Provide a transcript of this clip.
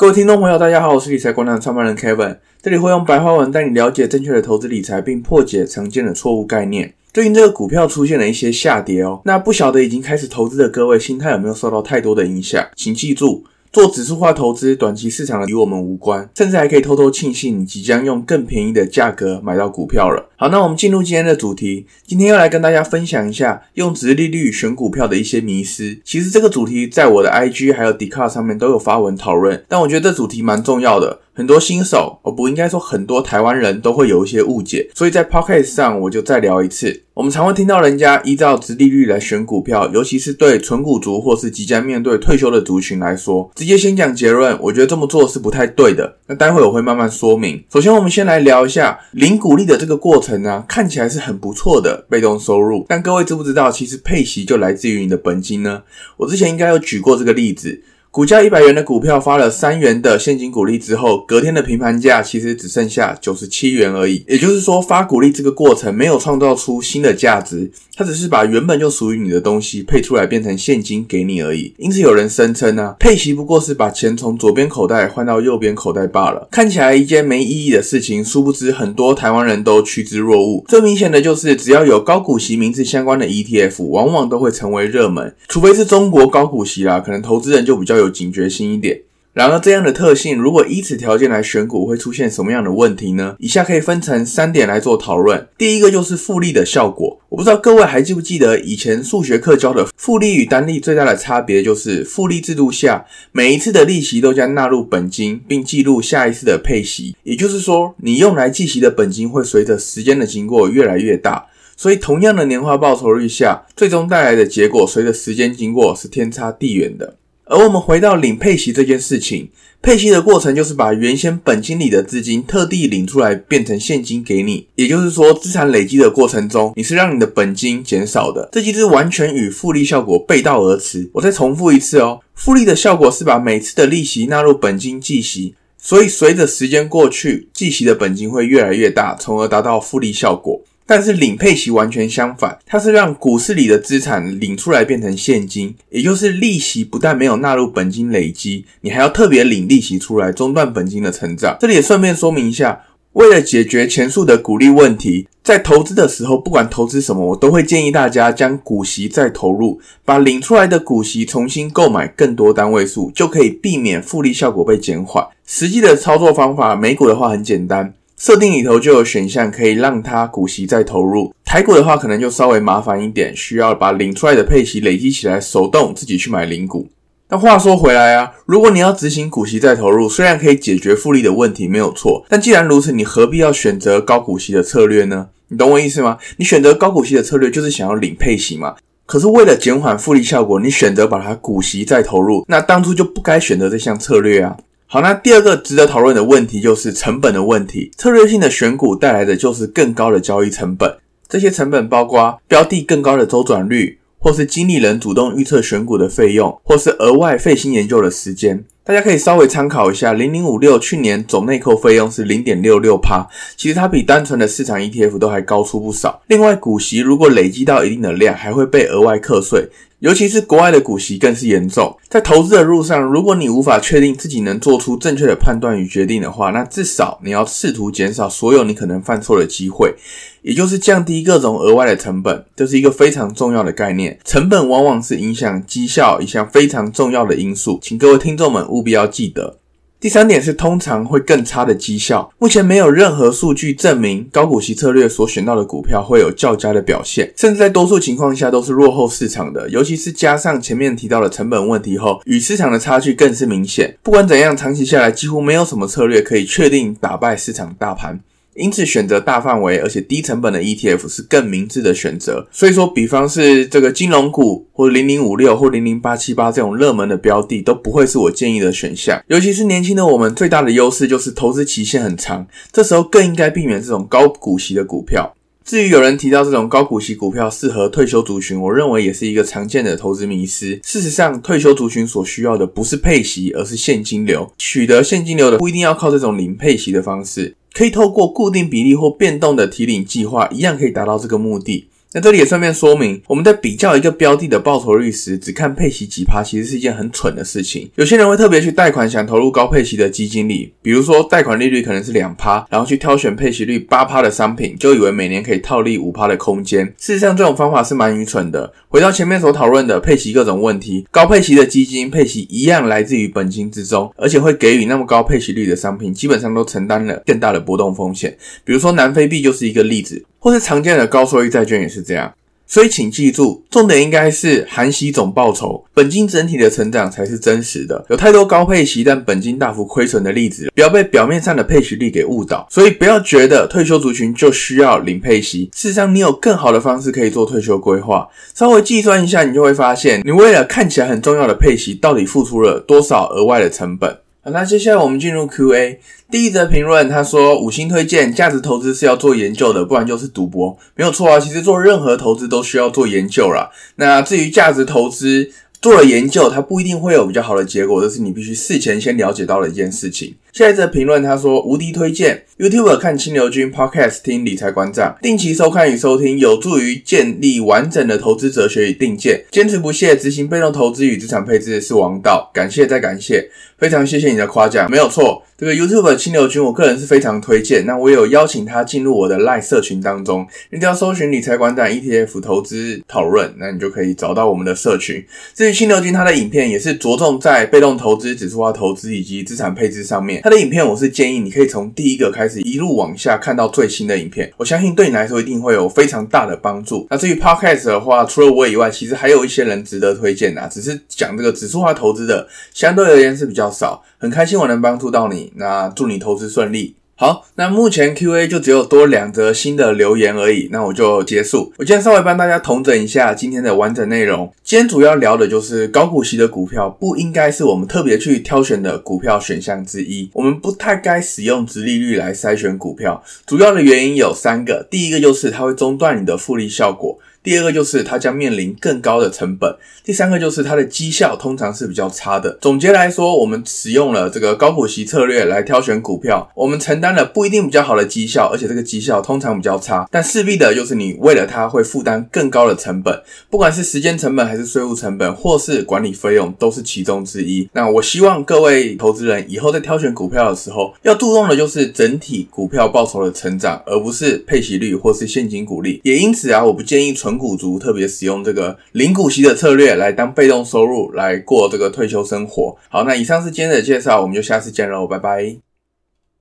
各位听众朋友，大家好，我是理财广场创办人 Kevin，这里会用白话文带你了解正确的投资理财，并破解常见的错误概念。最近这个股票出现了一些下跌哦，那不晓得已经开始投资的各位，心态有没有受到太多的影响？请记住。做指数化投资，短期市场与我们无关，甚至还可以偷偷庆幸你即将用更便宜的价格买到股票了。好，那我们进入今天的主题，今天要来跟大家分享一下用殖利率选股票的一些迷思。其实这个主题在我的 IG 还有 Dcard 上面都有发文讨论，但我觉得这主题蛮重要的。很多新手，我不应该说很多台湾人都会有一些误解，所以在 Podcast 上我就再聊一次。我们常会听到人家依照殖利率来选股票，尤其是对存股族或是即将面对退休的族群来说，直接先讲结论，我觉得这么做是不太对的。那待会我会慢慢说明。首先，我们先来聊一下领股利的这个过程呢，看起来是很不错的被动收入，但各位知不知道，其实配息就来自于你的本金呢？我之前应该有举过这个例子。股价一百元的股票发了三元的现金股利之后，隔天的平盘价其实只剩下九十七元而已。也就是说，发股利这个过程没有创造出新的价值，它只是把原本就属于你的东西配出来变成现金给你而已。因此，有人声称呢，配息不过是把钱从左边口袋换到右边口袋罢了。看起来一件没意义的事情，殊不知很多台湾人都趋之若鹜。最明显的就是，只要有高股息名字相关的 ETF，往往都会成为热门，除非是中国高股息啦，可能投资人就比较有警觉性一点。然而，这样的特性如果依此条件来选股，会出现什么样的问题呢？以下可以分成三点来做讨论。第一个就是复利的效果。我不知道各位还记不记得以前数学课教的复利与单利最大的差别，就是复利制度下每一次的利息都将纳入本金，并记录下一次的配息。也就是说，你用来计息的本金会随着时间的经过越来越大。所以，同样的年化报酬率下，最终带来的结果随着时间经过是天差地远的。而我们回到领配息这件事情，配息的过程就是把原先本金里的资金特地领出来变成现金给你，也就是说，资产累积的过程中，你是让你的本金减少的。这机制完全与复利效果背道而驰。我再重复一次哦，复利的效果是把每次的利息纳入本金计息，所以随着时间过去，计息的本金会越来越大，从而达到复利效果。但是领配息完全相反，它是让股市里的资产领出来变成现金，也就是利息不但没有纳入本金累积，你还要特别领利息出来，中断本金的成长。这里也顺便说明一下，为了解决前述的股利问题，在投资的时候，不管投资什么，我都会建议大家将股息再投入，把领出来的股息重新购买更多单位数，就可以避免复利效果被减缓。实际的操作方法，美股的话很简单。设定里头就有选项可以让它股息再投入，台股的话可能就稍微麻烦一点，需要把领出来的配息累积起来，手动自己去买领股。但话说回来啊，如果你要执行股息再投入，虽然可以解决复利的问题没有错，但既然如此，你何必要选择高股息的策略呢？你懂我意思吗？你选择高股息的策略就是想要领配息嘛。可是为了减缓复利效果，你选择把它股息再投入，那当初就不该选择这项策略啊。好，那第二个值得讨论的问题就是成本的问题。策略性的选股带来的就是更高的交易成本，这些成本包括标的更高的周转率，或是经理人主动预测选股的费用，或是额外费心研究的时间。大家可以稍微参考一下，零零五六去年总内扣费用是零点六六趴，其实它比单纯的市场 ETF 都还高出不少。另外，股息如果累积到一定的量，还会被额外课税。尤其是国外的股息更是严重。在投资的路上，如果你无法确定自己能做出正确的判断与决定的话，那至少你要试图减少所有你可能犯错的机会，也就是降低各种额外的成本。这是一个非常重要的概念。成本往往是影响绩效一项非常重要的因素，请各位听众们务必要记得。第三点是通常会更差的绩效。目前没有任何数据证明高股息策略所选到的股票会有较佳的表现，甚至在多数情况下都是落后市场的。尤其是加上前面提到的成本问题后，与市场的差距更是明显。不管怎样，长期下来几乎没有什么策略可以确定打败市场大盘。因此，选择大范围而且低成本的 ETF 是更明智的选择。所以说，比方是这个金融股或零零五六或零零八七八这种热门的标的，都不会是我建议的选项。尤其是年轻的我们，最大的优势就是投资期限很长，这时候更应该避免这种高股息的股票。至于有人提到这种高股息股票适合退休族群，我认为也是一个常见的投资迷思。事实上，退休族群所需要的不是配息，而是现金流。取得现金流的不一定要靠这种零配息的方式。可以透过固定比例或变动的提领计划，一样可以达到这个目的。那这里也顺便说明，我们在比较一个标的的报酬率时，只看配息几趴，其实是一件很蠢的事情。有些人会特别去贷款想投入高配息的基金里，比如说贷款利率可能是两趴，然后去挑选配息率八趴的商品，就以为每年可以套利五趴的空间。事实上，这种方法是蛮愚蠢的。回到前面所讨论的配息各种问题，高配息的基金配息一样来自于本金之中，而且会给予那么高配息率的商品，基本上都承担了更大的波动风险。比如说南非币就是一个例子。或是常见的高收益债券也是这样，所以请记住，重点应该是含息总报酬，本金整体的成长才是真实的。有太多高配息但本金大幅亏损的例子，不要被表面上的配息率给误导。所以不要觉得退休族群就需要领配息，事实上你有更好的方式可以做退休规划。稍微计算一下，你就会发现，你为了看起来很重要的配息，到底付出了多少额外的成本。好，那接下来我们进入 Q&A。第一则评论，他说五星推荐，价值投资是要做研究的，不然就是赌博。没有错啊，其实做任何投资都需要做研究啦。那至于价值投资，做了研究，它不一定会有比较好的结果，这是你必须事前先了解到的一件事情。下一则评论，他说无敌推荐 YouTube 看清流君 Podcast 听理财馆长，定期收看与收听，有助于建立完整的投资哲学与定见。坚持不懈执行被动投资与资产配置是王道，感谢再感谢，非常谢谢你的夸奖，没有错。这个 YouTube 清流君，我个人是非常推荐。那我有邀请他进入我的 Line 社群当中，你只要搜寻理财馆长 ETF 投资讨论，那你就可以找到我们的社群。至于清流君，他的影片也是着重在被动投资、指数化投资以及资产配置上面。他的影片我是建议你可以从第一个开始一路往下看到最新的影片，我相信对你来说一定会有非常大的帮助。那至于 Podcast 的话，除了我以外，其实还有一些人值得推荐啊，只是讲这个指数化投资的，相对而言是比较少。很开心我能帮助到你，那祝你投资顺利。好，那目前 Q&A 就只有多两则新的留言而已，那我就结束。我今天稍微帮大家统整一下今天的完整内容。今天主要聊的就是高股息的股票不应该是我们特别去挑选的股票选项之一。我们不太该使用殖利率来筛选股票，主要的原因有三个。第一个就是它会中断你的复利效果。第二个就是它将面临更高的成本，第三个就是它的绩效通常是比较差的。总结来说，我们使用了这个高股息策略来挑选股票，我们承担了不一定比较好的绩效，而且这个绩效通常比较差。但势必的就是你为了它会负担更高的成本，不管是时间成本还是税务成本，或是管理费用，都是其中之一。那我希望各位投资人以后在挑选股票的时候，要注重的就是整体股票报酬的成长，而不是配息率或是现金股利。也因此啊，我不建议存纯股族特别使用这个零股息的策略来当被动收入来过这个退休生活。好，那以上是今天的介绍，我们就下次见喽，拜拜。